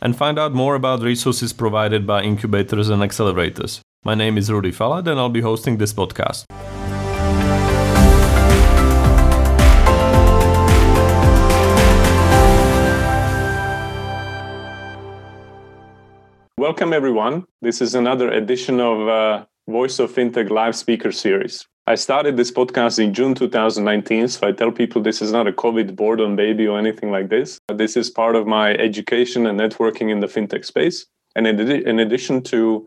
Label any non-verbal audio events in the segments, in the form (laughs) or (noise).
and find out more about resources provided by incubators and accelerators. My name is Rudy Falat, and I'll be hosting this podcast. Welcome, everyone. This is another edition of uh, Voice of FinTech live speaker series. I started this podcast in June 2019, so I tell people this is not a COVID boredom baby or anything like this. This is part of my education and networking in the FinTech space. And in, addition to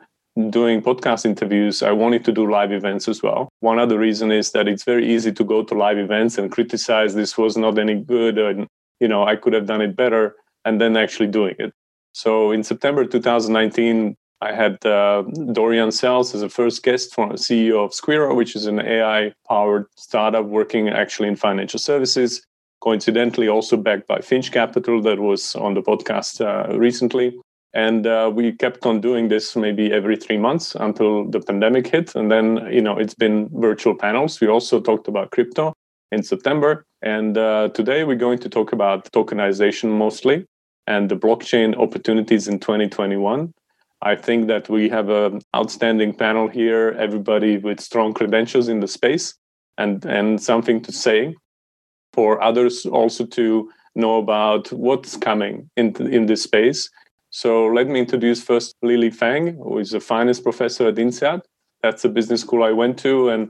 doing podcast interviews, I wanted to do live events as well. One other reason is that it's very easy to go to live events and criticize this was not any good and you know I could have done it better and then actually doing it. So in September 2019, I had uh, Dorian Selz as a first guest from CEO of Squirro, which is an AI-powered startup working actually in financial services. Coincidentally, also backed by Finch Capital, that was on the podcast uh, recently. And uh, we kept on doing this maybe every three months until the pandemic hit. And then, you know, it's been virtual panels. We also talked about crypto in September. And uh, today we're going to talk about tokenization mostly and the blockchain opportunities in 2021. I think that we have an outstanding panel here, everybody with strong credentials in the space and, and something to say for others also to know about what's coming in, in this space. So let me introduce first Lily Fang, who is a finance professor at INSEAD. That's the business school I went to, and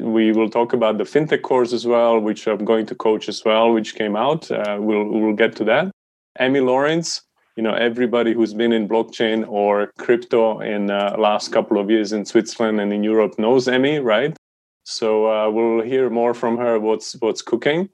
we will talk about the fintech course as well, which I'm going to coach as well, which came out. Uh, we'll, we'll get to that. Amy Lawrence, you know, everybody who's been in blockchain or crypto in the uh, last couple of years in Switzerland and in Europe knows Emmy, right? So uh, we'll hear more from her what's what's cooking.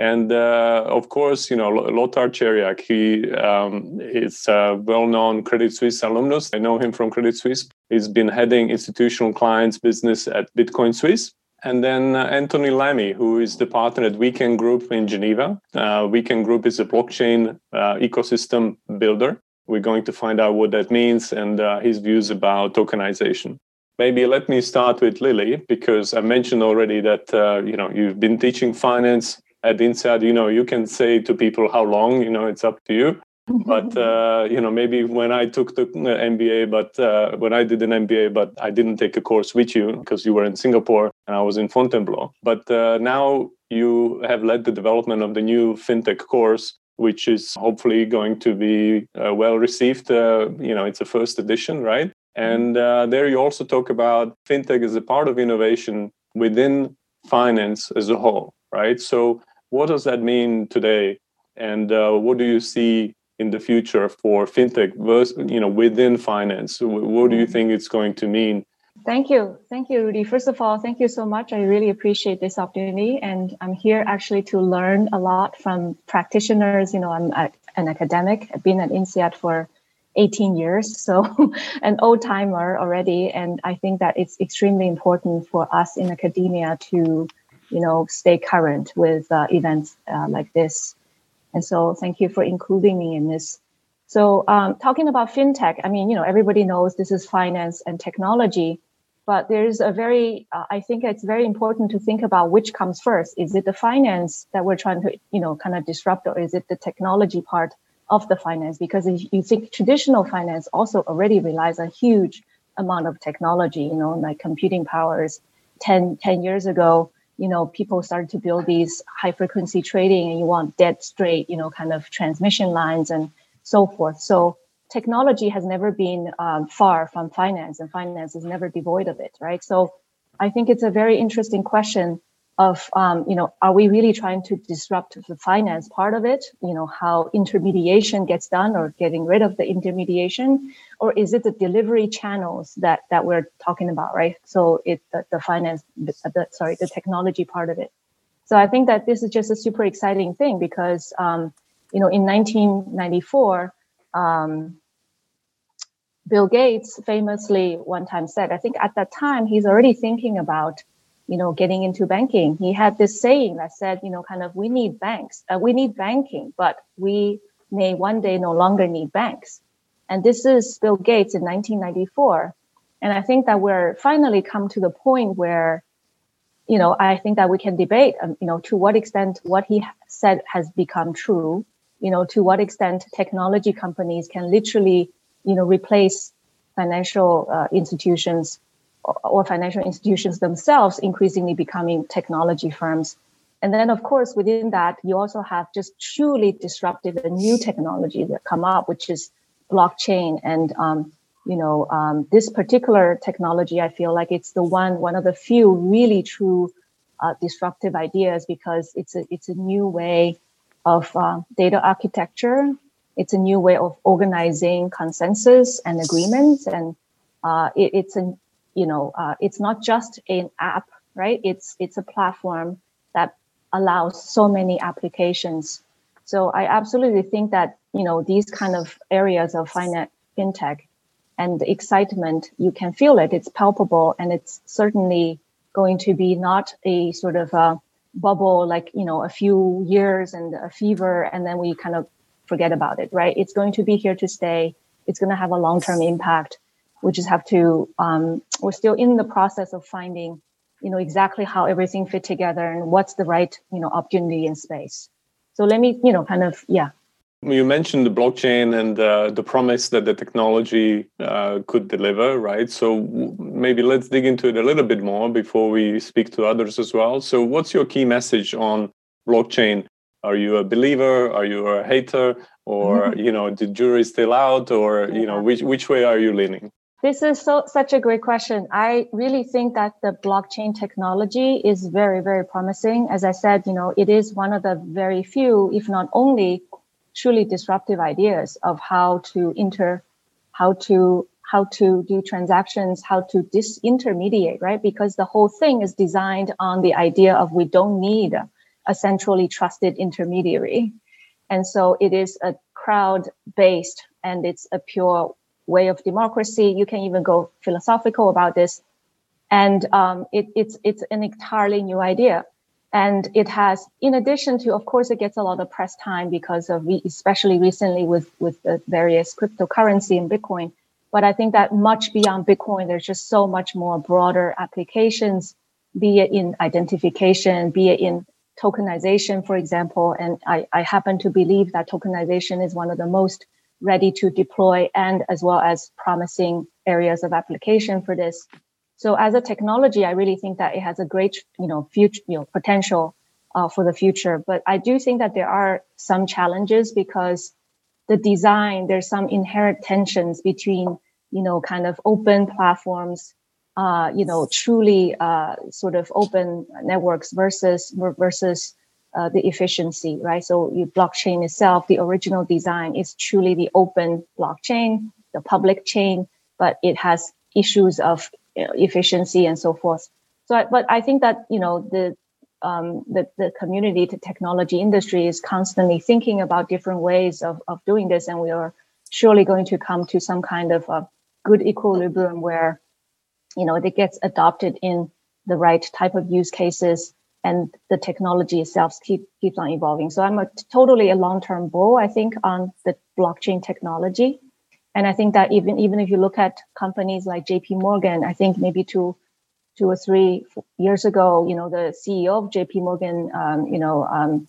And uh, of course, you know, Lothar Cheriak, he um, is a well-known Credit Suisse alumnus. I know him from Credit Suisse. He's been heading institutional clients business at Bitcoin Suisse. And then uh, Anthony Lamy, who is the partner at WeCan Group in Geneva. Uh, WeCan Group is a blockchain uh, ecosystem builder. We're going to find out what that means and uh, his views about tokenization. Maybe let me start with Lily because I mentioned already that uh, you know you've been teaching finance at INSEAD. You know you can say to people how long. You know it's up to you but uh, you know maybe when i took the uh, mba but uh, when i did an mba but i didn't take a course with you because you were in singapore and i was in fontainebleau. But uh, now you have led the development of the new fintech course which is hopefully going to be uh, well received uh, you know it's a first edition right? And there you also talk about fintech as a part of innovation within finance as a whole right? So what does that mean today? And what do you see in the future for fintech versus, you know within finance. What do you think it's going to mean? Thank you. Thank you rudy. First of all thank you so much. I really appreciate this opportunity and i'm here actually to learn a lot from practitioners. You know i'm an academic. I've been at INSEAD for 18 years so (laughs) an old timer already and i think that it's extremely important for us in academia to you know stay current with uh, events uh, like this and so thank you for including me in this. So um, talking about fintech, I mean, you know, everybody knows this is finance and technology, but there's a very, uh, I think it's very important to think about which comes first. Is it the finance that we're trying to, you know, kind of disrupt, or is it the technology part of the finance? Because if you think traditional finance also already relies on huge amount of technology, you know, like computing powers. 10, 10 years ago, you know people started to build these high frequency trading and you want dead straight you know kind of transmission lines and so forth. So technology has never been um, far from finance and finance is never devoid of it right? So i think it's a very interesting question of um, you know are we really trying to disrupt the finance part of it? You know how intermediation gets done or getting rid of the intermediation? Or is it the delivery channels that that we're talking about right? So it the, the finance the, sorry the technology part of it. So i think that this is just a super exciting thing because um, you know in 1994 um, Bill Gates famously one time said, I think at that time he's already thinking about, you know, getting into banking. He had this saying that said, you know, kind of, we need banks, uh, we need banking, but we may one day no longer need banks. And this is Bill Gates in 1994. And I think that we're finally come to the point where, you know, I think that we can debate, um, you know, to what extent what he said has become true, you know, to what extent technology companies can literally you know, replace financial uh, institutions or, financial institutions themselves increasingly becoming technology firms. And then, of course, within that, you also have just truly disruptive and new technology that come up, which is blockchain. And, um, you know, um, this particular technology, I feel like it's the one, one of the few really true uh, disruptive ideas because it's a, it's a new way of uh, data architecture it's a new way of organizing consensus and agreements and uh, it, it's a you know uh, it's not just an app right it's it's a platform that allows so many applications so i absolutely think that you know these kind of areas of finance fintech and excitement you can feel it it's palpable and it's certainly going to be not a sort of a bubble like you know a few years and a fever and then we kind of forget about it, right? It's going to be here to stay. It's going to have a long term impact. We just have to, um, we're still in the process of finding, you know, exactly how everything fit together and what's the right, you know, opportunity in space. So let me, you know, kind of, yeah. You mentioned the blockchain and uh, the promise that the technology uh, could deliver, right? So w- maybe let's dig into it a little bit more before we speak to others as well. So, what's your key message on blockchain are you a believer are you a hater or mm-hmm. you know the jury's still out or yeah. you know which which way are you leaning this is so such a great question. I really think that the blockchain technology is very very promising. As i said you know it is one of the very few if not only truly disruptive ideas of how to inter how to how to do transactions how to disintermediate right? Because the whole thing is designed on the idea of we don't need a centrally trusted intermediary. And so it is a crowd based and it's a pure way of democracy. You can even go philosophical about this. And um, it, it's, it's an entirely new idea. And it has, in addition to, of course, it gets a lot of press time because of, re- especially recently with, with the various cryptocurrency and Bitcoin. But I think that much beyond Bitcoin, there's just so much more broader applications, be it in identification, be it in tokenization, for example, and I, I happen to believe that tokenization is one of the most ready to deploy and as well as promising areas of application for this. So as a technology, I really think that it has a great, you know, future, you know, potential uh, for the future. But I do think that there are some challenges because the design, there's some inherent tensions between, you know, kind of open platforms uh, you know, truly uh, sort of open networks versus versus uh, the efficiency, right? So your blockchain itself, the original design is truly the open blockchain, the public chain, but it has issues of you know, efficiency and so forth. So, but I think that you know the um, the, the community, the technology industry is constantly thinking about different ways of, of doing this. And we are surely going to come to some kind of a good equilibrium where you know, it gets adopted in the right type of use cases and the technology itself keep, keeps on evolving. So I'm a totally a long-term bull, I think, on the blockchain technology. And I think that even, even if you look at companies like JP Morgan, I think maybe two, two or three years ago, you know, the CEO of JP Morgan, um, you know, um,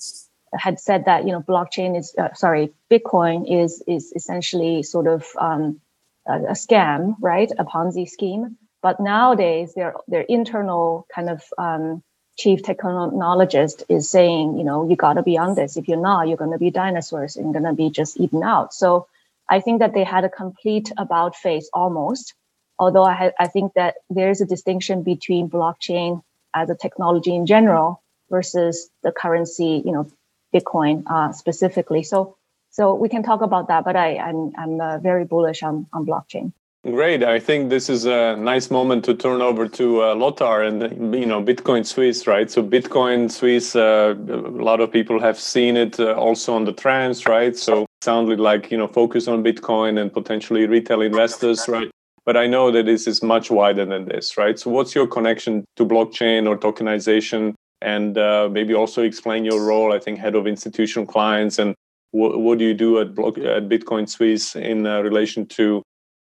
had said that, you know, blockchain is, uh, sorry, Bitcoin is, is essentially sort of um, a, a scam, right? A Ponzi scheme. But nowadays, their their internal kind of um, chief technologist is saying, you know, you got to be on this. If you're not, you're going to be dinosaurs and going to be just eaten out. So I think that they had a complete about face almost. Although I, I think that there's a distinction between blockchain as a technology in general versus the currency, you know, Bitcoin uh, specifically. So so we can talk about that. But I I'm I'm uh, very bullish on on blockchain. Great. I think this is a nice moment to turn over to uh, Lothar and you know Bitcoin Suisse, right? So Bitcoin Suisse, uh, a lot of people have seen it uh, also on the trends, right? So sounded like you know focus on Bitcoin and potentially retail investors, right? But I know that this is much wider than this, right? So, what's your connection to blockchain or tokenization? And uh, maybe also explain your role. I think head of institutional clients, and wh- what do you do at, Block- at Bitcoin Suisse in uh, relation to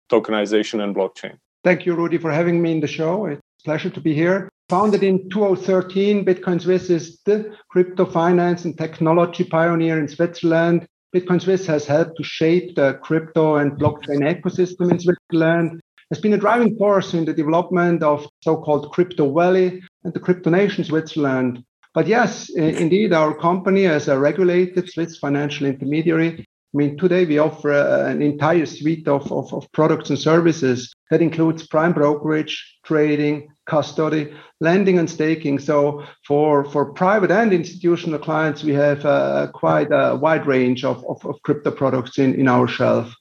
tokenization and blockchain? Thank you, Rudy, for having me in the show. It's a pleasure to be here. Founded in 2013, Bitcoin Suisse is the crypto finance and technology pioneer in Switzerland. Bitcoin Suisse has helped to shape the crypto and blockchain ecosystem in Switzerland has been a driving force in the development of so-called crypto valley and the crypto nation Switzerland. But yes, indeed, our company as a regulated Swiss financial intermediary. I mean, today we offer an entire suite of, of, of products and services that includes prime brokerage, trading, custody, lending, and staking. So for, for private and institutional clients, we have uh, quite a wide range of, of, of crypto products in, in our shelf.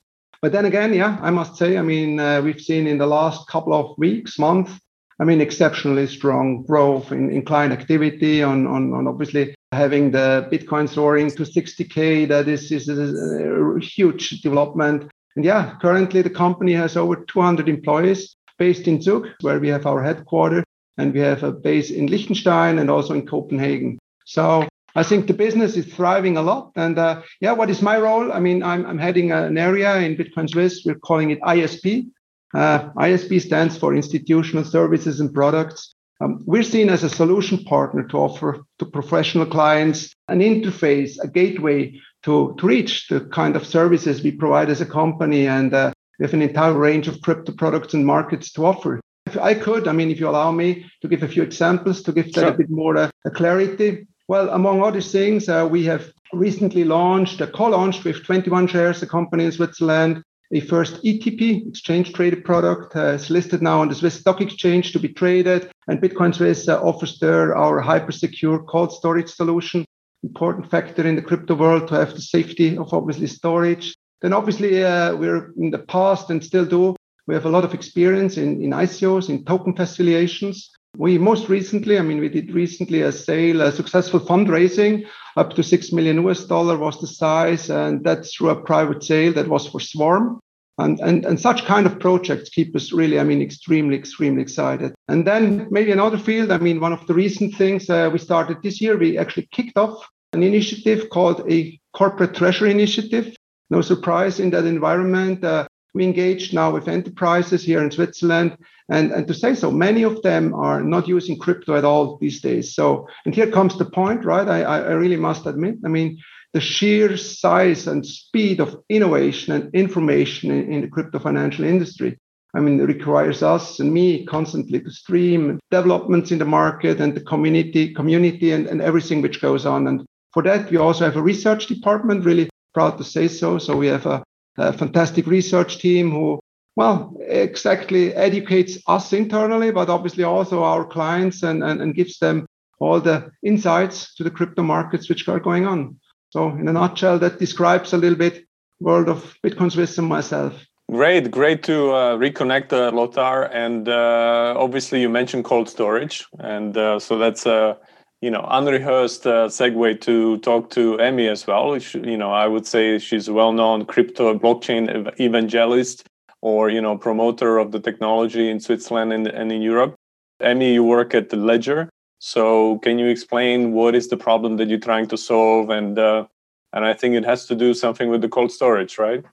But then again, yeah, I must say, I mean, uh, we've seen in the last couple of weeks, months, I mean, exceptionally strong growth in, in client activity on, on, on obviously having the Bitcoin soaring to 60K. That is, is a huge development. And yeah, currently the company has over 200 employees based in Zug, where we have our headquarters, and we have a base in Liechtenstein and also in Copenhagen. So I think the business is thriving a lot. And uh, yeah, what is my role? I mean, I'm, I'm heading an area in Bitcoin Suisse. We're calling it ISP. Uh, ISP stands for Institutional Services and Products. Um, we're seen as a solution partner to offer to professional clients an interface, a gateway to, to reach the kind of services we provide as a company. And uh, we have an entire range of crypto products and markets to offer. If I could, I mean, if you allow me to give a few examples to give that sure. a bit more uh, clarity. Well, among other things, uh, we have recently launched, a co-launched with 21 shares, a company in Switzerland, a first ETP, exchange traded product. Uh, it's listed now on the Swiss Stock Exchange to be traded. And Bitcoin Suisse uh, offers there our hyper secure cold storage solution. Important factor in the crypto world to have the safety of obviously storage. Then obviously uh, we're in the past and still do. We have a lot of experience in, in ICOs, in token facilitations. We most recently, I mean, we did recently a sale, a successful fundraising up to 6 million US dollar was the size. And that's through a private sale that was for Swarm. And, and, and such kind of projects keep us really, I mean, extremely, extremely excited. And then maybe another field, I mean, one of the recent things uh, we started this year, we actually kicked off an initiative called a corporate treasury initiative. No surprise in that environment. Uh, we engaged now with enterprises here in Switzerland. And, and to say so, many of them are not using crypto at all these days. So, and here comes the point, right? I, I really must admit, I mean, the sheer size and speed of innovation and information in, in the crypto financial industry. I mean, it requires us and me constantly to stream developments in the market and the community, community and, and everything which goes on. And for that, we also have a research department, really proud to say so. So we have a a fantastic research team who, well, exactly educates us internally, but obviously also our clients and, and, and gives them all the insights to the crypto markets which are going on. So, in a nutshell, that describes a little bit world of Bitcoin Suisse and myself. Great, great to uh, reconnect, uh, Lothar. And uh, obviously, you mentioned cold storage, and uh, so that's a you know unrehearsed uh, segue to talk to Emmy as well. You know, I would say she's a well-known crypto blockchain evangelist or you know promoter of the technology in Switzerland and, and in Europe. Emmy, you work at the Ledger, so can you explain what is the problem that you're trying to solve? And uh, and I think it has to do something with the cold storage, right?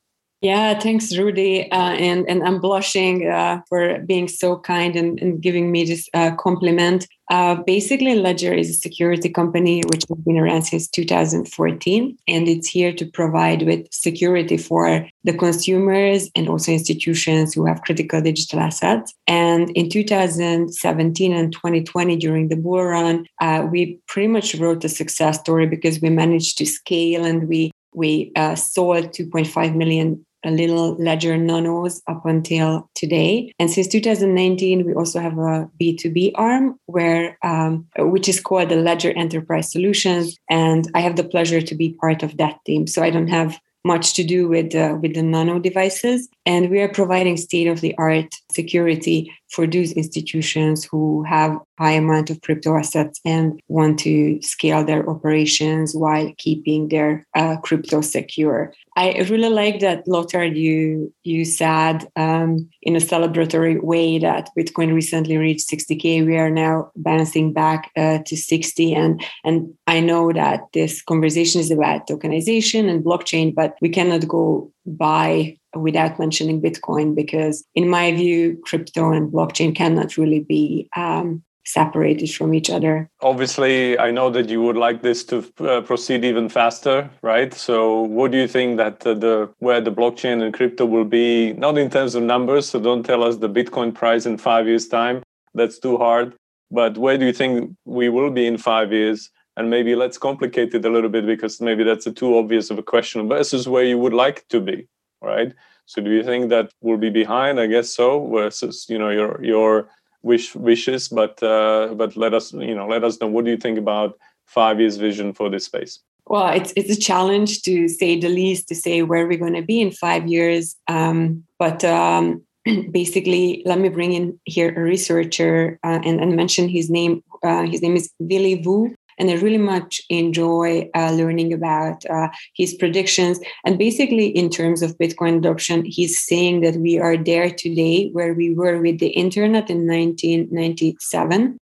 Yeah, thanks, Rudy. Uh, and, and I'm blushing uh, for being so kind and, and giving me this uh, compliment. Uh, basically, Ledger is a security company which has been around since 2014, and it's here to provide with security for the consumers and also institutions who have critical digital assets. And in 2017 and 2020, during the bull run, uh, we pretty much wrote a success story because we managed to scale and we we uh, sold 2.5 million little ledger nanos up until today. And since 2019 we also have a b2b arm where um, which is called the ledger enterprise solutions. And i have the pleasure to be part of that team. So i don't have much to do with uh, with the nano devices. And we are providing state of the art security for those institutions who have high amount of crypto assets and want to scale their operations while keeping their uh, crypto secure I really like that, Lothar. You you said um, in a celebratory way that Bitcoin recently reached 60k. We are now bouncing back uh, to 60, and and I know that this conversation is about tokenization and blockchain, but we cannot go by without mentioning Bitcoin because, in my view, crypto and blockchain cannot really be um, separated from each other. Obviously, I know that you would like this to uh, proceed even faster, right? So, what do you think that uh, the where the blockchain and crypto will be? Not in terms of numbers, so don't tell us the Bitcoin price in five years' time. That's too hard. But where do you think we will be in five years? And maybe let's complicate it a little bit because maybe that's a too obvious of a question versus where you would like to be, right? So, do you think that we'll be behind? I guess so. Versus, you know, your your wish wishes, but uh, but let us you know let us know what do you think about five years vision for this space. Well, it's it's a challenge to say the least to say where we're going to be in five years. Um, but um, (clears throat) basically, let me bring in here a researcher uh, and, and mention his name. Uh, his name is Willy Woo and I really much enjoy uh, learning about uh, his predictions. And basically, in terms of Bitcoin adoption, he's saying that we are there today where we were with the internet in 1997.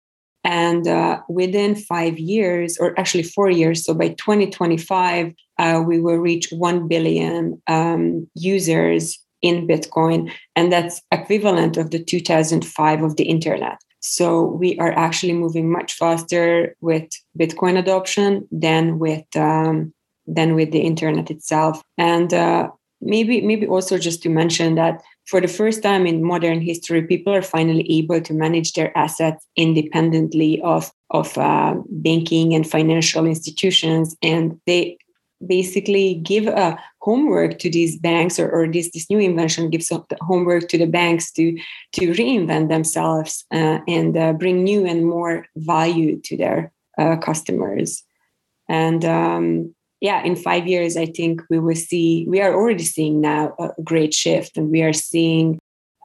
And uh, within five years, or actually four years, so by 2025, uh, we will reach 1 billion um, users in Bitcoin. And that's equivalent of the 2005 of the internet. So we are actually moving much faster with Bitcoin adoption than with um, than with the internet itself. And uh, maybe maybe also just to mention that for the first time in modern history, people are finally able to manage their assets independently of of uh, banking and financial institutions, and they basically give a homework to these banks or, or this, this new invention gives homework to the banks to to reinvent themselves uh, and uh, bring new and more value to their uh, customers. And um, yeah in five years i think we will see we are already seeing now a great shift and we are seeing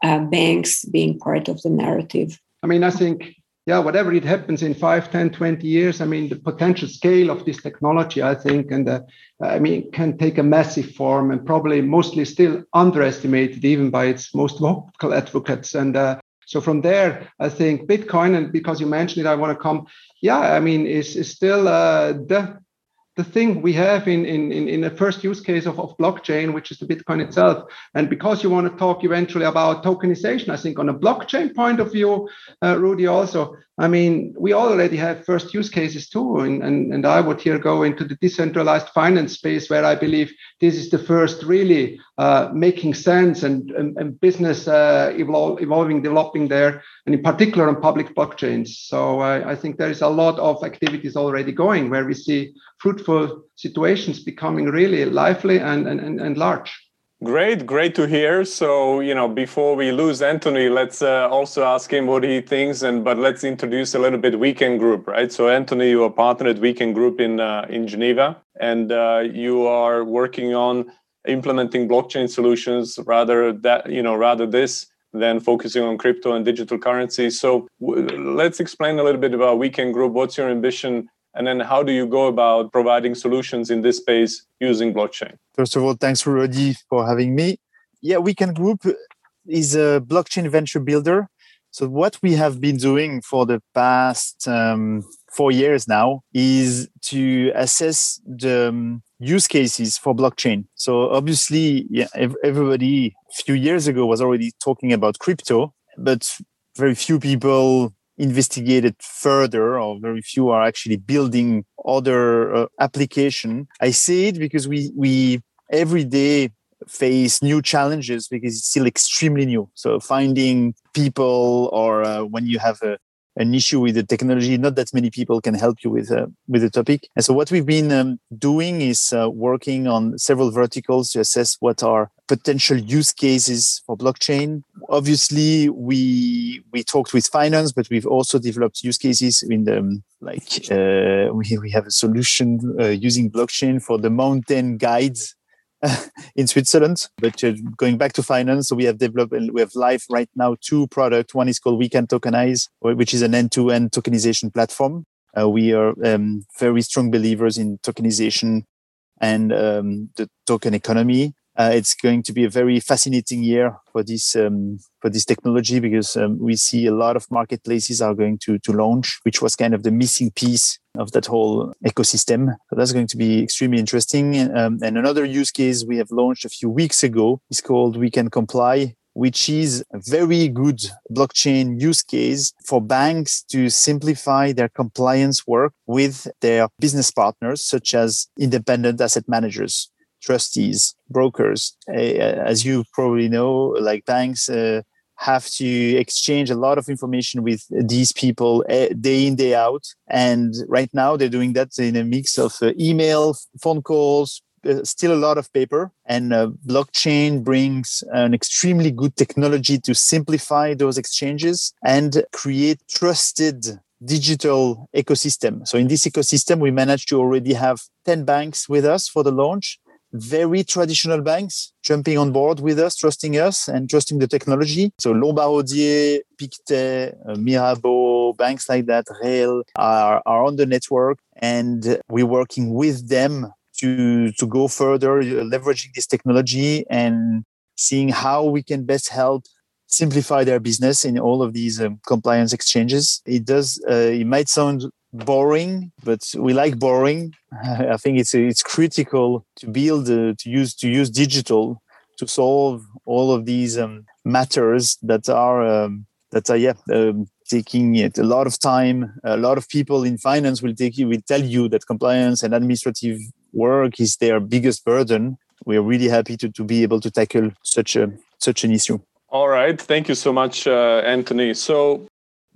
uh, banks being part of the narrative. I mean i think yeah, whatever it happens in 5, 10, 20 years, I mean, the potential scale of this technology, I think, and uh, I mean, can take a massive form and probably mostly still underestimated even by its most vocal advocates. And uh, so from there, I think Bitcoin, and because you mentioned it, I want to come, yeah, I mean, is, still uh, the the thing we have in, in, in, the first use case of, of blockchain, which is the Bitcoin itself. And because you want to talk eventually about tokenization, I think on a blockchain point of view, uh, Rudy, also, I mean, we already have first use cases too. And, and, and I would here go into the decentralized finance space where I believe this is the first really uh, making sense and, and, and business uh, evol- evolving, developing there, and in particular on public blockchains. So I, I think there is a lot of activities already going where we see fruitful situations becoming really lively and, and, and, large. Great, great to hear. So, you know, before we lose Anthony, let's uh, also ask him what he thinks. And but let's introduce a little bit WeCan Group, right? So, Anthony, you are partner at WeCan Group in uh, in Geneva, and uh, you are working on implementing blockchain solutions rather that you know rather this than focusing on crypto and digital currency. So, w- let's explain a little bit about WeCan Group. What's your ambition and then how do you go about providing solutions in this space using blockchain? First of all, thanks, Rudy, for having me. Yeah, Weekend Group is a blockchain venture builder. So what we have been doing for the past um, four years now is to assess the um, use cases for blockchain. So obviously, yeah, everybody a few years ago was already talking about crypto, but very few people investigated further or very few are actually building other uh, application i say it because we we every day face new challenges because it's still extremely new so finding people or uh, when you have a an issue with the technology. Not that many people can help you with uh, with the topic. And so what we've been um, doing is uh, working on several verticals to assess what are potential use cases for blockchain. Obviously, we we talked with finance, but we've also developed use cases in the um, like uh, we we have a solution uh, using blockchain for the mountain guides (laughs) in Switzerland. But uh, going back to finance, so we have developed and we have live right now two products. One is called We Can Tokenize, which is an end-to-end tokenization platform. Uh, we are um, very strong believers in tokenization and um, the token economy. Uh, it's going to be a very fascinating year for this um, for this technology because um, we see a lot of marketplaces are going to to launch, which was kind of the missing piece of that whole ecosystem. So that's going to be extremely interesting. Um, and another use case we have launched a few weeks ago is called We Can Comply, which is a very good blockchain use case for banks to simplify their compliance work with their business partners, such as independent asset managers, trustees, brokers. Eh, eh, as you probably know, like banks uh, have to exchange a lot of information with these people day in, day out. And right now they're doing that in a mix of uh, email, phone calls, still a lot of paper and blockchain brings an extremely good technology to simplify those exchanges and create trusted digital ecosystem so in this ecosystem we managed to already have 10 banks with us for the launch very traditional banks jumping on board with us, trusting us and trusting the technology. So Lombard Odier, Pictet, uh, Mirabaud, banks like that, Reyl are, are on the network and we're working with them to to go further, leveraging this technology and seeing how we can best help simplify their business in all of these um, compliance exchanges. It does. Uh, it might sound boring, but we like boring. (laughs) I think it's it's critical to build uh, to use to use digital to solve all of these um, matters that are um, that are yeah um, taking it a lot of time. A lot of people in finance will take you will tell you that compliance and administrative work is their biggest burden. We are really happy to, to be able to tackle such a such an issue. All right, thank you so much, uh, Anthony. So,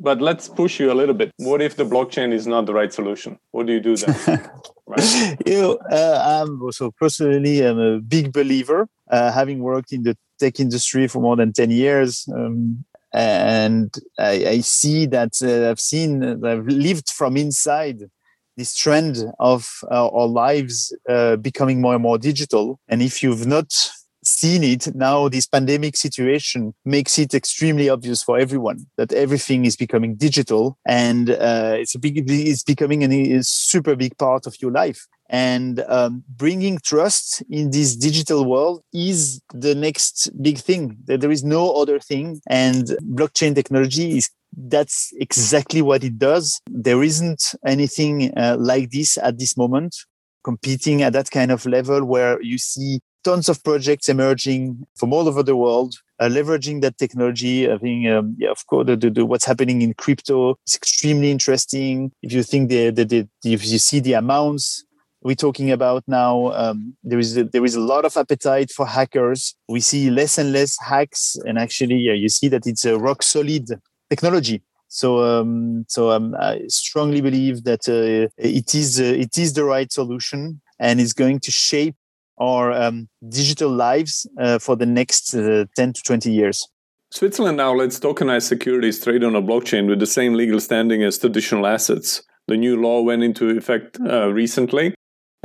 but let's push you a little bit. What if the blockchain is not the right solution? What do you do then? right. (laughs) You know, uh, I'm also personally I'm a big believer, uh, having worked in the tech industry for more than ten years. Um, and I, I, see that uh, I've seen, I've lived from inside this trend of uh, our lives uh, becoming more and more digital. And if you've not seen it now, this pandemic situation makes it extremely obvious for everyone that everything is becoming digital, and uh, it's a big, it's becoming a super big part of your life. And um, bringing trust in this digital world is the next big thing. That There is no other thing, and blockchain technology is that's exactly what it does. There isn't anything uh, like this at this moment, competing at that kind of level where you see tons of projects emerging from all over the world, uh, leveraging that technology. I think, um, yeah, of course, the, the, what's happening in crypto is extremely interesting. If you think the, the, the if you see the amounts we're talking about now, um, there is a, there is a lot of appetite for hackers. We see less and less hacks, and actually, yeah, you see that it's a rock solid technology. So, um, so um, I strongly believe that uh, it is uh, it is the right solution, and it's going to shape our um, digital lives uh, for the next uh, ten to twenty years. Switzerland now lets tokenized securities trade on a blockchain with the same legal standing as traditional assets. The new law went into effect uh, recently,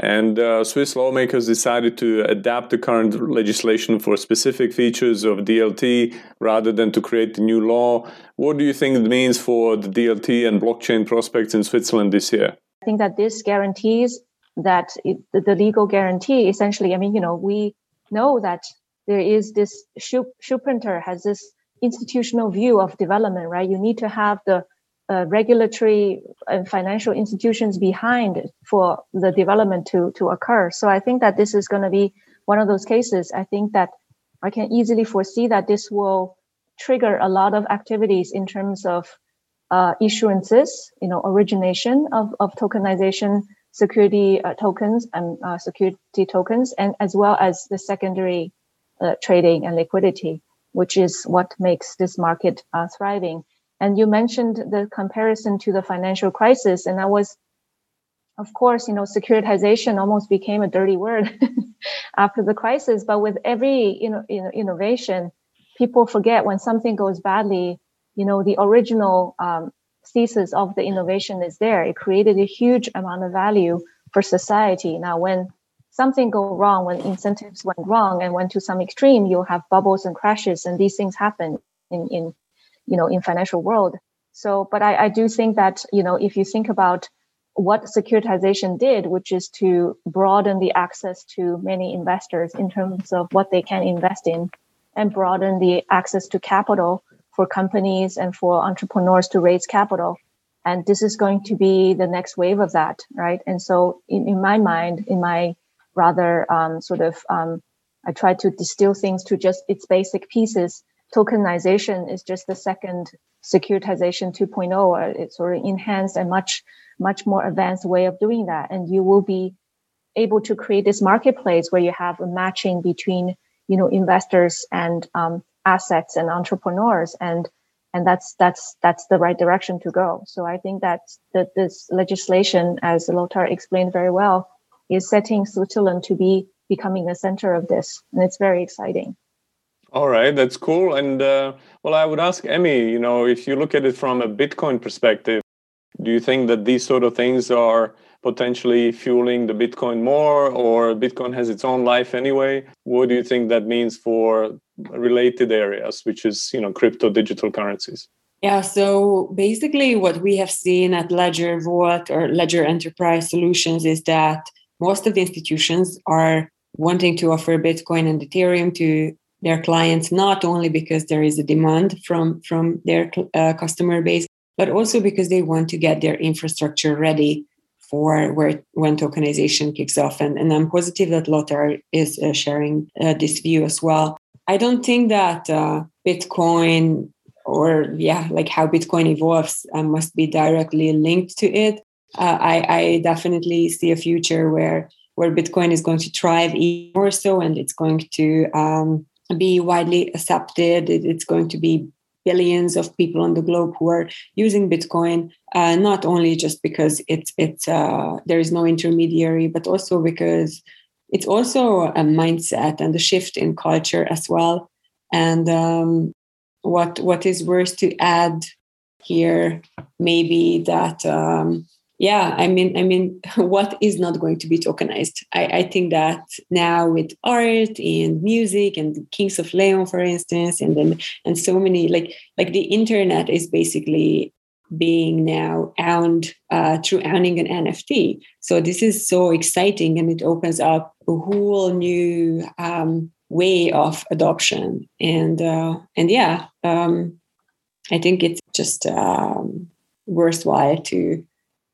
and uh, Swiss lawmakers decided to adapt the current legislation for specific features of DLT rather than to create a new law. What do you think it means for the DLT and blockchain prospects in Switzerland this year? I think that this guarantees that it, the legal guarantee essentially, I mean, you know, we know that there is this Schumpeter has this institutional view of development, right? You need to have the uh, regulatory and financial institutions behind for the development to to occur. So I think that this is going to be one of those cases. I think that I can easily foresee that this will trigger a lot of activities in terms of uh, issuances, you know, origination of, of tokenization security uh, tokens and uh, security tokens, and as well as the secondary uh, trading and liquidity, which is what makes this market uh, thriving. And you mentioned the comparison to the financial crisis, and that was, of course, you know, securitization almost became a dirty word (laughs) after the crisis. But with every you know, innovation, people forget when something goes badly. You know, the original um, thesis of the innovation is there. It created a huge amount of value for society. Now, when something go wrong, when incentives went wrong and went to some extreme, you'll have bubbles and crashes, and these things happen in in you know in financial world so but i, I do think that you know if you think about what securitization did, which is to broaden the access to many investors in terms of what they can invest in and broaden the access to capital for companies and for entrepreneurs to raise capital. And this is going to be the next wave of that, right? And so, in, in my mind, in my rather um, sort of, um, I try to distill things to just its basic pieces. Tokenization is just the second securitization 2.0. or It's sort of enhanced and much much more advanced way of doing that. And you will be able to create this marketplace where you have a matching between, you know, investors and um, assets and entrepreneurs. And and that's that's that's the right direction to go. So I think that that this legislation, as Lothar explained very well, is setting Switzerland to be becoming the center of this, and it's very exciting. All right, that's cool. And uh, well, I would ask Emmy, you know, if you look at it from a Bitcoin perspective, do you think that these sort of things are potentially fueling the Bitcoin more, or Bitcoin has its own life anyway? What do you think that means for related areas, which is you know crypto digital currencies? Yeah, so basically, what we have seen at Ledger Vault or Ledger Enterprise Solutions is that most of the institutions are wanting to offer Bitcoin and Ethereum to their clients, not only because there is a demand from from their uh, customer base, but also because they want to get their infrastructure ready for where when tokenization kicks off. And, and I'm positive that Lothar is uh, sharing uh, this view as well. I don't think that uh, Bitcoin or yeah, like how Bitcoin evolves uh, must be directly linked to it. Uh, I, I definitely see a future where where Bitcoin is going to thrive even more so, and it's going to um, be widely accepted. It, it's going to be billions of people on the globe who are using Bitcoin, uh, not only just because it's it's uh, there is no intermediary, but also because it's also a mindset and a shift in culture as well. And um, what what is worth to add here, maybe that um, yeah i mean i mean (laughs) what is not going to be tokenized? I, I think that now with art and music and kings of leon for instance and then and so many like like the internet is basically being now owned uh, through owning an nft so this is so exciting and it opens up a whole new um, way of adoption. And uh, and yeah um, i think it's just um, worthwhile to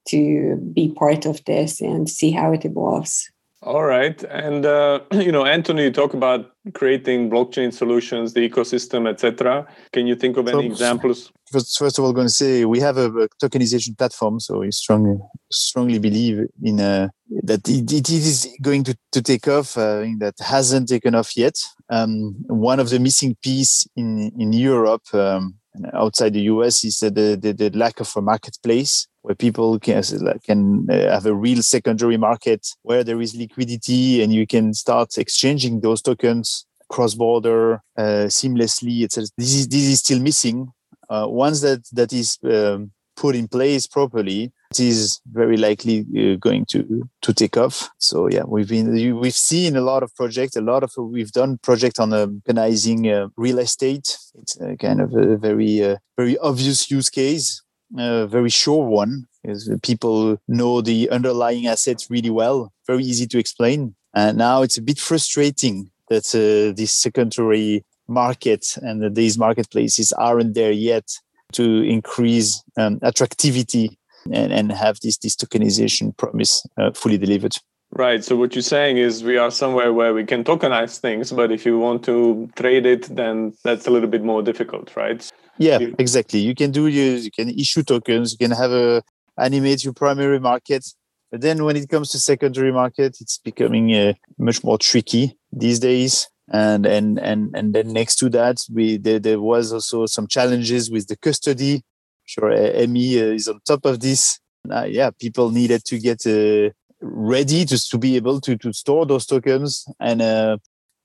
to be part of this and see how it evolves. All right, and uh, (clears throat) you know, Anthony, you talk about creating blockchain solutions, the ecosystem, etc. Can you think of any so, examples? First, first of all, going to say we have a, a tokenization platform, so we strongly strongly believe in uh, that it, it is going to, to take off. Uh, that hasn't taken off yet. Um, one of the missing piece in in Europe. Um, outside the US is the, the, the lack of a marketplace where people can, can uh, have a real secondary market where there is liquidity and you can start exchanging those tokens cross border uh, seamlessly. Etc. this, is, this is still missing. Uh, once that, that is um, put in place properly, it is very likely uh, going to to take off. So yeah, we've been we've seen a lot of projects. A lot of we've done project on organizing uh, real estate. It's kind of a very uh, very obvious use case a very sure one because people know the underlying assets really well, very easy to explain. And now it's a bit frustrating that uh, this secondary market and these marketplaces aren't there yet to increase um, attractivity and, and have this, this tokenization promise uh, fully delivered. Right. So what you're saying is we are somewhere where we can tokenize things, but if you want to trade it, then that's a little bit more difficult, right? Yeah, exactly. You can do you, you can issue tokens, you can have a animate your primary market, but then when it comes to secondary market, it's becoming uh, much more tricky these days. And and and and then next to that, we there, there was also some challenges with the custody. I'm sure, Emmy uh, is on top of this. Uh, yeah, people needed to get uh, ready to, to be able to, to store those tokens. And uh,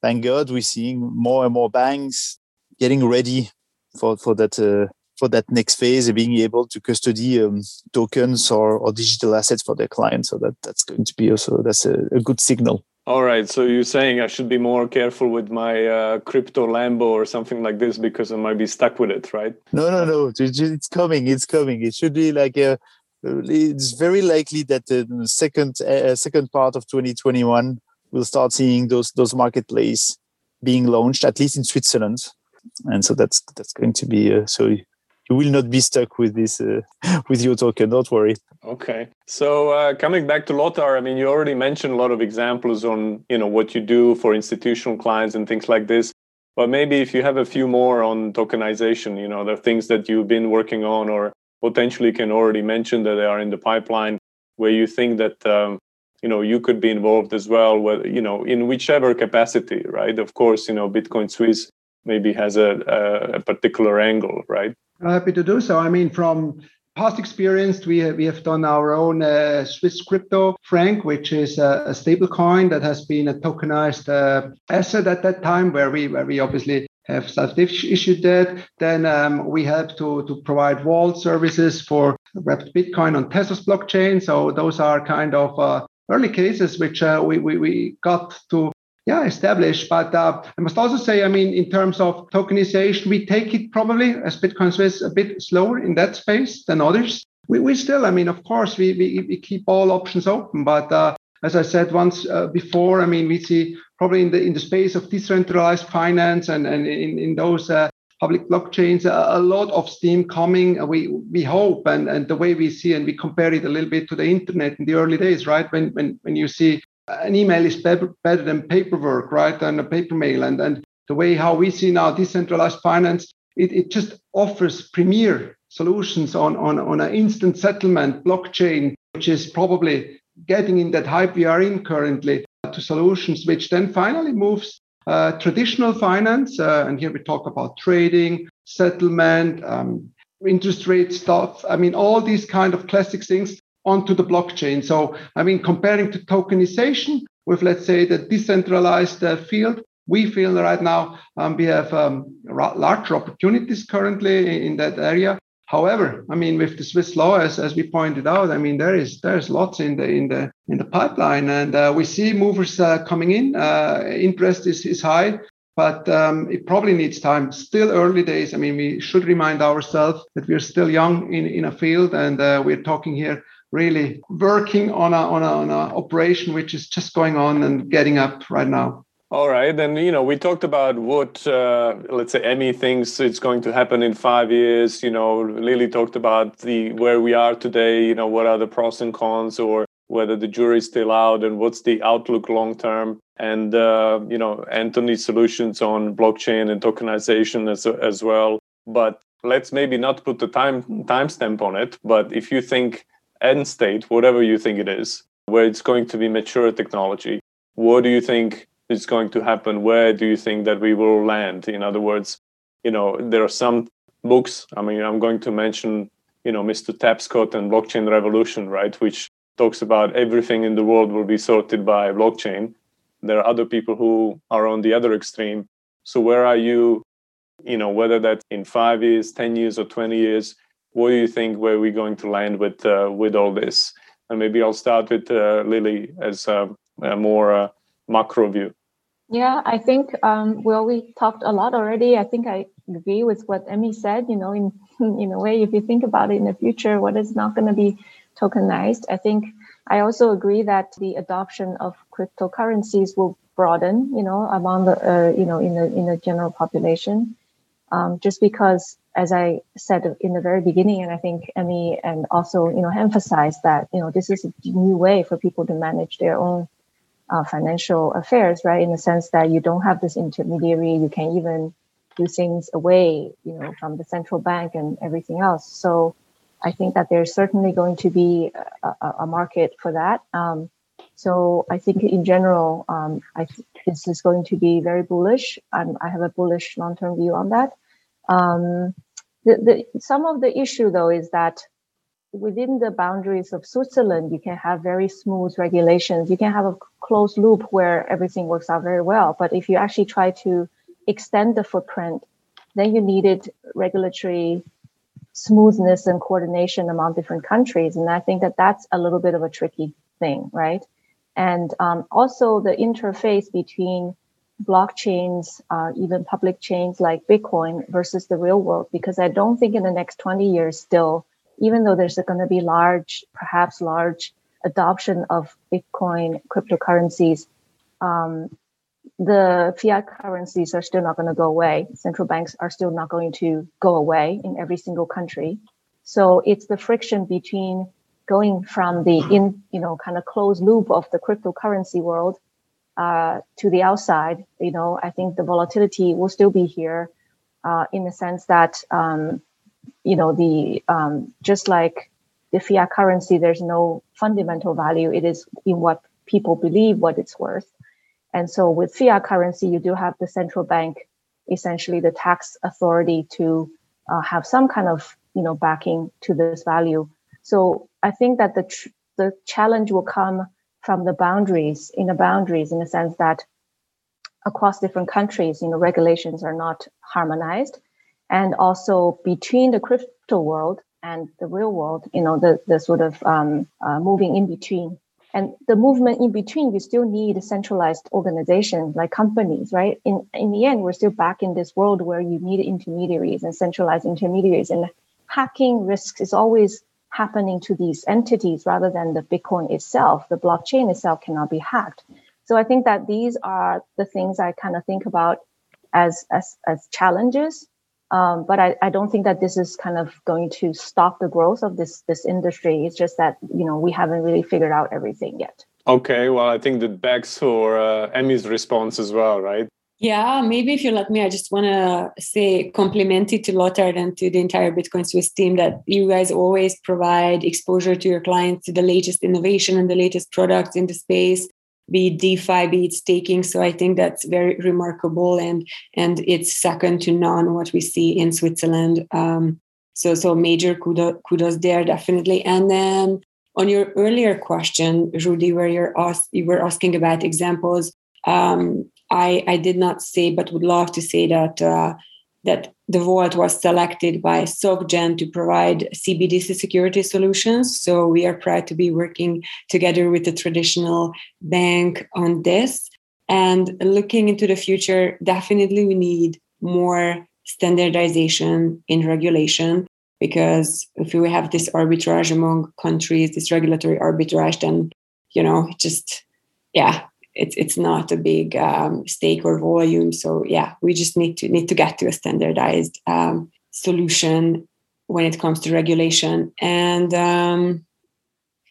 thank God we're seeing more and more banks getting ready for, for that uh, for that next phase being able to custody um, tokens or, or digital assets for their clients. So that, that's going to be also that's a, a good signal. All right. So you're saying I should be more careful with my uh, crypto Lambo or something like this because I might be stuck with it, right? No, no, no. It's coming. It's coming. It should be like a it's very likely that the second uh, second part of 2021 we'll start seeing those those marketplace being launched at least in Switzerland, and so that's that's going to be uh, so you will not be stuck with this uh, (laughs) with your token. Don't worry. Okay. So uh, coming back to Lothar, I mean, you already mentioned a lot of examples on you know what you do for institutional clients and things like this. But maybe if you have a few more on tokenization, you know, the things that you've been working on or potentially can already mention that they are in the pipeline where you think that um, you know you could be involved as well whether you know in whichever capacity right of course you know Bitcoin Suisse maybe has a, a, particular angle right I'm happy to do so i mean from past experience we have, we have done our own uh, swiss crypto franc which is a, a stable coin that has been a tokenized uh, asset at that time where we where we obviously have self-issued that. Then um, we help to, to provide vault services for wrapped Bitcoin on Tezos blockchain. So those are kind of uh, early cases which uh, we, we, we got to yeah established. But uh, I must also say, I mean, in terms of tokenization, we take it probably as Bitcoin Suisse a bit slower in that space than others. We, we still, I mean, of course, we, we, we keep all options open, but uh, as I said once uh, before, I mean, we see probably in the in the space of decentralized finance and, and in, in those uh, public blockchains, a, a, lot of steam coming. We we hope, and, and the way we see, and we compare it a little bit to the internet in the early days, right? When when when you see an email is better, better than paperwork, right? Than a paper mail, and and the way how we see now decentralized finance, it, it just offers premier solutions on on on an instant settlement blockchain, which is probably getting in that hype we are in currently to solutions, which then finally moves uh, traditional finance. Uh, and here we talk about trading, settlement, um, interest rate stuff. I mean, all these kind of classic things onto the blockchain. So, I mean, comparing to tokenization with, let's say, the decentralized uh, field, we feel right now um, we have um, larger opportunities currently in that area. However, I mean, with the Swiss law, as, as we pointed out, I mean, there is there's lots in the in the in the pipeline, and uh, we see movers uh, coming in. Uh, interest is is high, but um, it probably needs time. Still early days. I mean, we should remind ourselves that we are still young in in a field, and uh, we're talking here really working on a on a on a operation which is just going on and getting up right now. All right, then you know we talked about what uh, let's say Emmy thinks it's going to happen in five years. You know, Lily talked about the where we are today. You know, what are the pros and cons, or whether the jury's still out, and what's the outlook long term. And uh, you know, Anthony's solutions on blockchain and tokenization as as well. But let's maybe not put the time timestamp on it. But if you think end state, whatever you think it is, where it's going to be mature technology, what do you think? is going to happen? Where do you think that we will land? In other words you know there are some books i mean i'm going to mention you know mr tapscott and blockchain revolution right which talks about everything in the world will be sorted by blockchain. There are other people who are on the other extreme. So where are you you know whether that's in five years 10 years or 20 years what do you think where we're going to land with uh, with all this and maybe i'll start with uh, lily as a, a more uh, macro view? Yeah, I think um, well, we talked a lot already. I think I agree with what Emmy said. You know, in (laughs) in a way, if you think about it in the future, what is not going to be tokenized, I think I also agree that the adoption of cryptocurrencies will broaden. You know, among the uh, you know in the in the general population, um, just because, as I said in the very beginning, and I think Emmy and also you know emphasized that you know this is a new way for people to manage their own uh, financial affairs, right? In the sense that you don't have this intermediary, you can even do things away, you know, from the central bank and everything else. So I think that there's certainly going to be a, a market for that. Um, so I think in general, um, I th- this is going to be very bullish. I'm, i have a bullish long-term view on that. Um, the, the, some of the issue though is that within the boundaries of Switzerland, you can have very smooth regulations. You can have a closed loop where everything works out very well. But if you actually try to extend the footprint, then you needed regulatory smoothness and coordination among different countries. And I think that that's a little bit of a tricky thing, right? And um, also the interface between blockchains, uh, even public chains like Bitcoin versus the real world, because I don't think in the next 20 years still even though there's going to be large, perhaps large adoption of Bitcoin cryptocurrencies, um, the fiat currencies are still not going to go away. Central banks are still not going to go away in every single country. So it's the friction between going from the in, you know, kind of closed loop of the cryptocurrency world uh, to the outside. You know, I think the volatility will still be here uh, in the sense that, um, you know, the um, just like the fiat currency, there's no fundamental value. It is in what people believe what it's worth. And so with fiat currency, you do have the central bank, essentially the tax authority to uh, have some kind of you know backing to this value. So I think that the tr- the challenge will come from the boundaries in the boundaries in the sense that across different countries, you know, regulations are not harmonized, and also between the crypto world and the real world, you know, the the sort of um, uh, moving in between. And the movement in between you still need centralized organization like companies right? In in the end we're still back in this world where you need intermediaries and centralized intermediaries. And hacking risks is always happening to these entities rather than the bitcoin itself the blockchain itself cannot be hacked so i think that these are the things i kind of think about as as, as challenges um, but I, I don't think that this is kind of going to stop the growth of this this industry. It's just that you know we haven't really figured out everything yet. Okay, well, I think that begs for uh, Emmy's response as well, right? Yeah, maybe if you let me, I just want to say compliment it to Lothar and to the entire Bitcoin Suisse team that you guys always provide exposure to your clients to the latest innovation and the latest products in the space be DeFi, be it staking. So I think that's very remarkable and and it's second to none what we see in Switzerland. Um, so so major kudos, kudos there definitely. And then on your earlier question, Rudy, where you're asked, you were asking about examples. Um, I I did not say, but would love to say that uh, that the vault was selected by SocGen to provide CBDC security solutions. So we are proud to be working together with the traditional bank on this. And looking into the future, definitely we need more standardization in regulation because if we have this arbitrage among countries, this regulatory arbitrage, then you know, just yeah, it's it's not a big um, stake or volume. So yeah, we just need to need to get to a standardized um, solution when it comes to regulation. And um,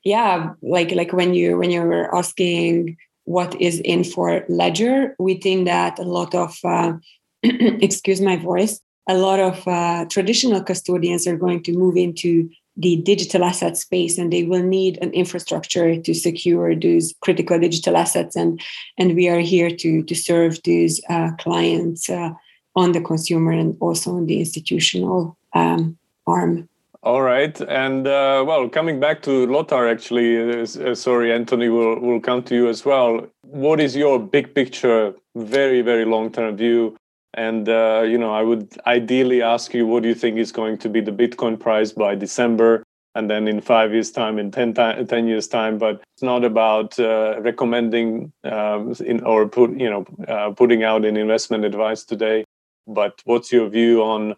yeah, like like when you when you were asking what is in for Ledger, we think that a lot of uh, (clears throat) excuse my voice, a lot of uh, traditional custodians are going to move into the digital asset space and they will need an infrastructure to secure those critical digital assets. And and we are here to to serve these uh, clients uh, on the consumer and also on the institutional um, arm. All right. And uh, well coming back to lothar actually uh, sorry anthony will will come to you as well. What is your big picture very very long term view and uh, you know, I would ideally ask you, what do you think is going to be the Bitcoin price by December? And then in five years' time, in 10, 10 years' time, but it's not about uh, recommending um, in, or put, you know, uh, putting out an investment advice today. But what's your view on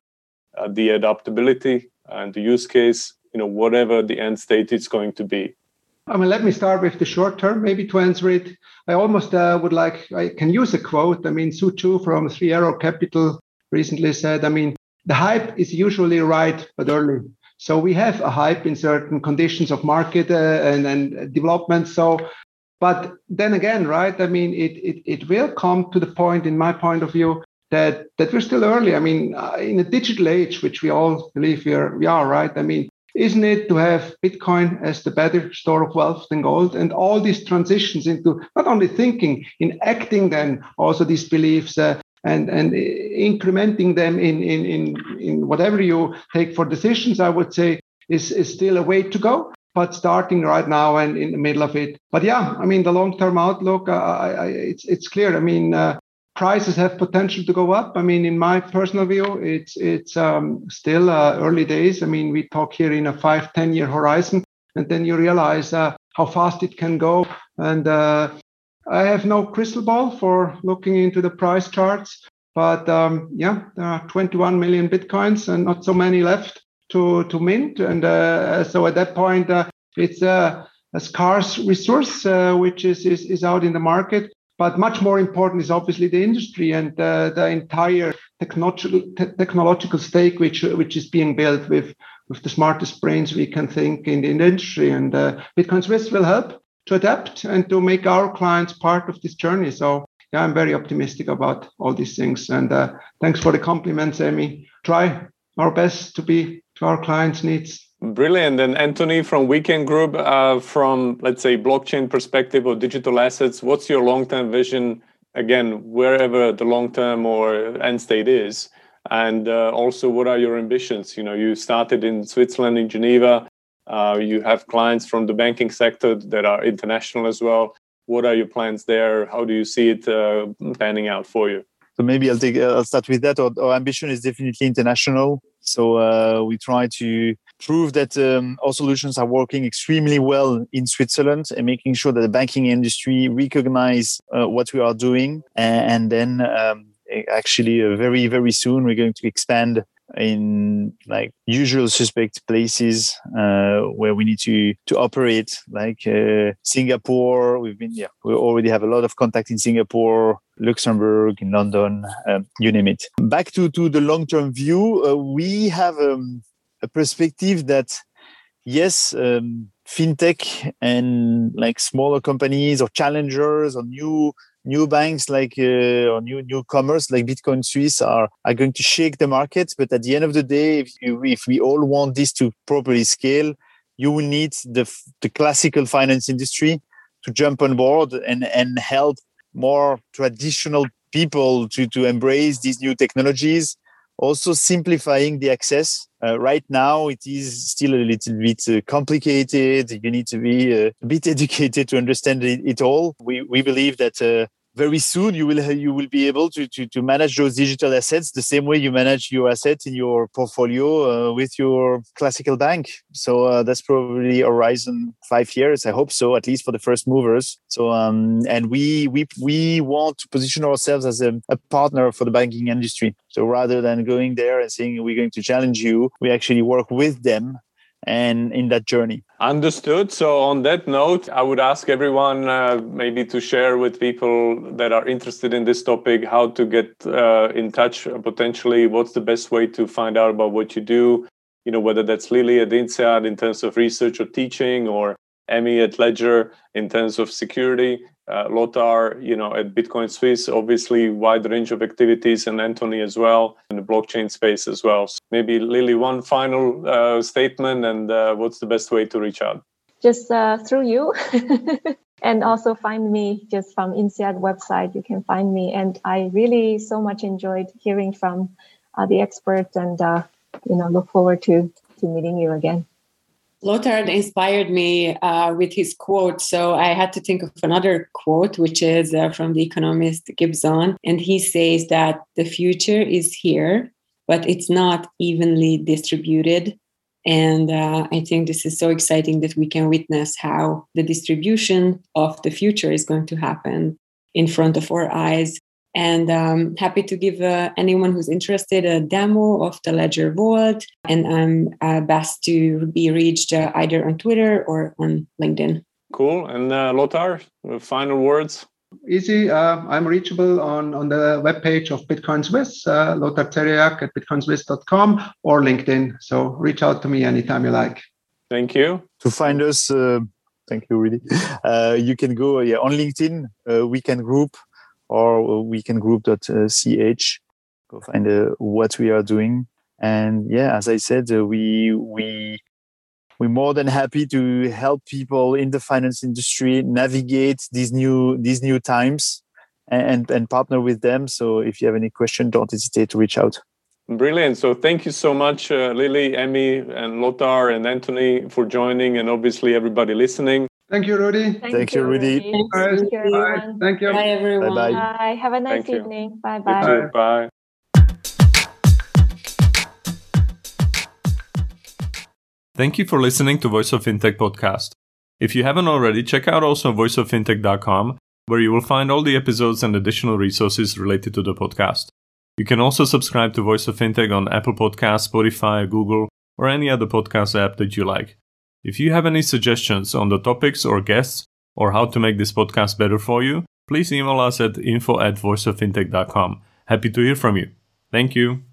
uh, the adaptability and the use case? You know, whatever the end state is going to be. I mean, let me start with the short term, maybe to answer it. I almost uh, would like, I can use a quote. I mean, Su Zhu from Three Arrow Capital recently said, I mean, the hype is usually right, but early. So we have a hype in certain conditions of market uh, and, and development. So, but then again, right? I mean, it, it, it will come to the point, in my point of view, that, that we're still early. I mean, uh, in a digital age, which we all believe we are, we are, right? I mean, isn't it to have Bitcoin as the better store of wealth than gold? And all these transitions into not only thinking, in acting then also these beliefs uh, and, and incrementing them in, in, in, in whatever you take for decisions, I would say is, is still a way to go. But starting right now and in the middle of it. But yeah, I mean, the long term outlook, uh, I, I, it's, it's clear. I mean, uh, prices have potential to go up. I mean, in my personal view, it's it's um, still uh, early days. I mean, we talk here in a five, 10 year horizon, and then you realize uh, how fast it can go. And uh, I have no crystal ball for looking into the price charts, but um, yeah, there are 21 million bitcoins and not so many left. to to mint, and uh, so at that point, uh, it's a, a, scarce resource uh, which is, is is out in the market. But much more important is obviously the industry and uh, the entire technological technological stake which which is being built with with the smartest brains we can think in the industry. And uh, Bitcoin Suisse will help to adapt and to make our clients part of this journey. So yeah, I'm very optimistic about all these things. And uh, thanks for the compliments, Amy. Try our best to be to our clients' needs. Brilliant. And Anthony from WeCan Group, uh, from let's say blockchain perspective or digital assets, what's your long-term vision? Again, wherever the long-term or end state is, and uh, also what are your ambitions? You know, you started in Switzerland in Geneva. Uh, you have clients from the banking sector that are international as well. What are your plans there? How do you see it uh, panning out for you? So maybe I'll take I'll start with that. Our, our ambition is definitely international. So uh, we try to prove that um, our solutions are working extremely well in Switzerland and making sure that the banking industry recognize uh, what we are doing, and, then um, actually uh, very very soon we're going to expand in like usual suspect places uh, where we need to to operate like uh, singapore. We've been yeah we already have a lot of contact in singapore luxembourg in london um, you name it. Back to to the long term view uh, we have um, a perspective that yes um, fintech and like smaller companies or challengers or new new banks like uh, or new newcomers like Bitcoin Suisse are are going to shake the market. But at the end of the day, if you, if we all want this to properly scale, you will need the the classical finance industry to jump on board and and help more traditional people to to embrace these new technologies also simplifying the access. Uh, right now, it is still a little bit uh, complicated. You need to be uh, a bit (laughs) educated to understand it, it all. We, we believe that uh, very soon you will you will be able to, to to manage those digital assets the same way you manage your assets in your portfolio uh, with your classical bank. So uh, that's probably horizon five years i hope so at least for the first movers. So um, and we we we want to position ourselves as a, a partner for the banking industry. So rather than going there and saying we're going to challenge you we actually work with them and in that journey. Understood. So, on that note, I would ask everyone uh, maybe to share with people that are interested in this topic how to get uh, in touch potentially. What's the best way to find out about what you do? You know, whether that's Lily at INSEAD in terms of research or teaching, or Emmy at Ledger in terms of security uh, Lothar, you know, at Bitcoin Suisse, obviously wide range of activities, and Anthony as well in the blockchain space as well. So maybe Lily, one final uh, statement, and uh, what's the best way to reach out? Just uh, through you, (laughs) and also find me just from INSEAD website. You can find me, and I really so much enjoyed hearing from uh, the experts, and uh, you know, look forward to to meeting you again. Lothar inspired me uh, with his quote. So I had to think of another quote, which is uh, from the economist Gibson. And he says that the future is here, but it's not evenly distributed. And uh, I think this is so exciting that we can witness how the distribution of the future is going to happen in front of our eyes and um, happy to give uh, anyone who's interested a demo of the Ledger Vault. And I'm uh, best to be reached uh, either on Twitter or on LinkedIn. Cool. And uh, Lothar, final words. Easy. Uh, I'm reachable on, on the webpage of Bitcoin Suisse, uh, Lothar Zeriak at bitcoinsuisse.com or LinkedIn. So reach out to me anytime you like. Thank you. To find us, uh, thank you, really. you can go yeah, on LinkedIn, WeCan Group, or we can wecangroup.ch. Go find uh, what we are doing. And yeah, as I said, uh, we we we're more than happy to help people in the finance industry navigate these new these new times and and partner with them. So if you have any question, don't hesitate to reach out. Brilliant. So thank you so much, uh, Lily, Emmy, and Lothar, and Anthony for joining, and obviously everybody listening. Thank you, Rudy. Thank, Thank you, Rudy. Rudy. Thank you, Bye. Thank you. Bye, everyone. Bye. Bye. Have a nice Thank evening. Bye. Bye. Bye. Thank you for listening to Voice of Fintech podcast. If you haven't already, check out also voiceoffintech.com, where you will find all the episodes and additional resources related to the podcast. You can also subscribe to Voice of Fintech on Apple Podcasts, Spotify, Google, or any other podcast app that you like. If you have any suggestions on the topics or guests, or how to make this podcast better for you, please email us at info at voiceoffintech.com. Happy to hear from you. Thank you.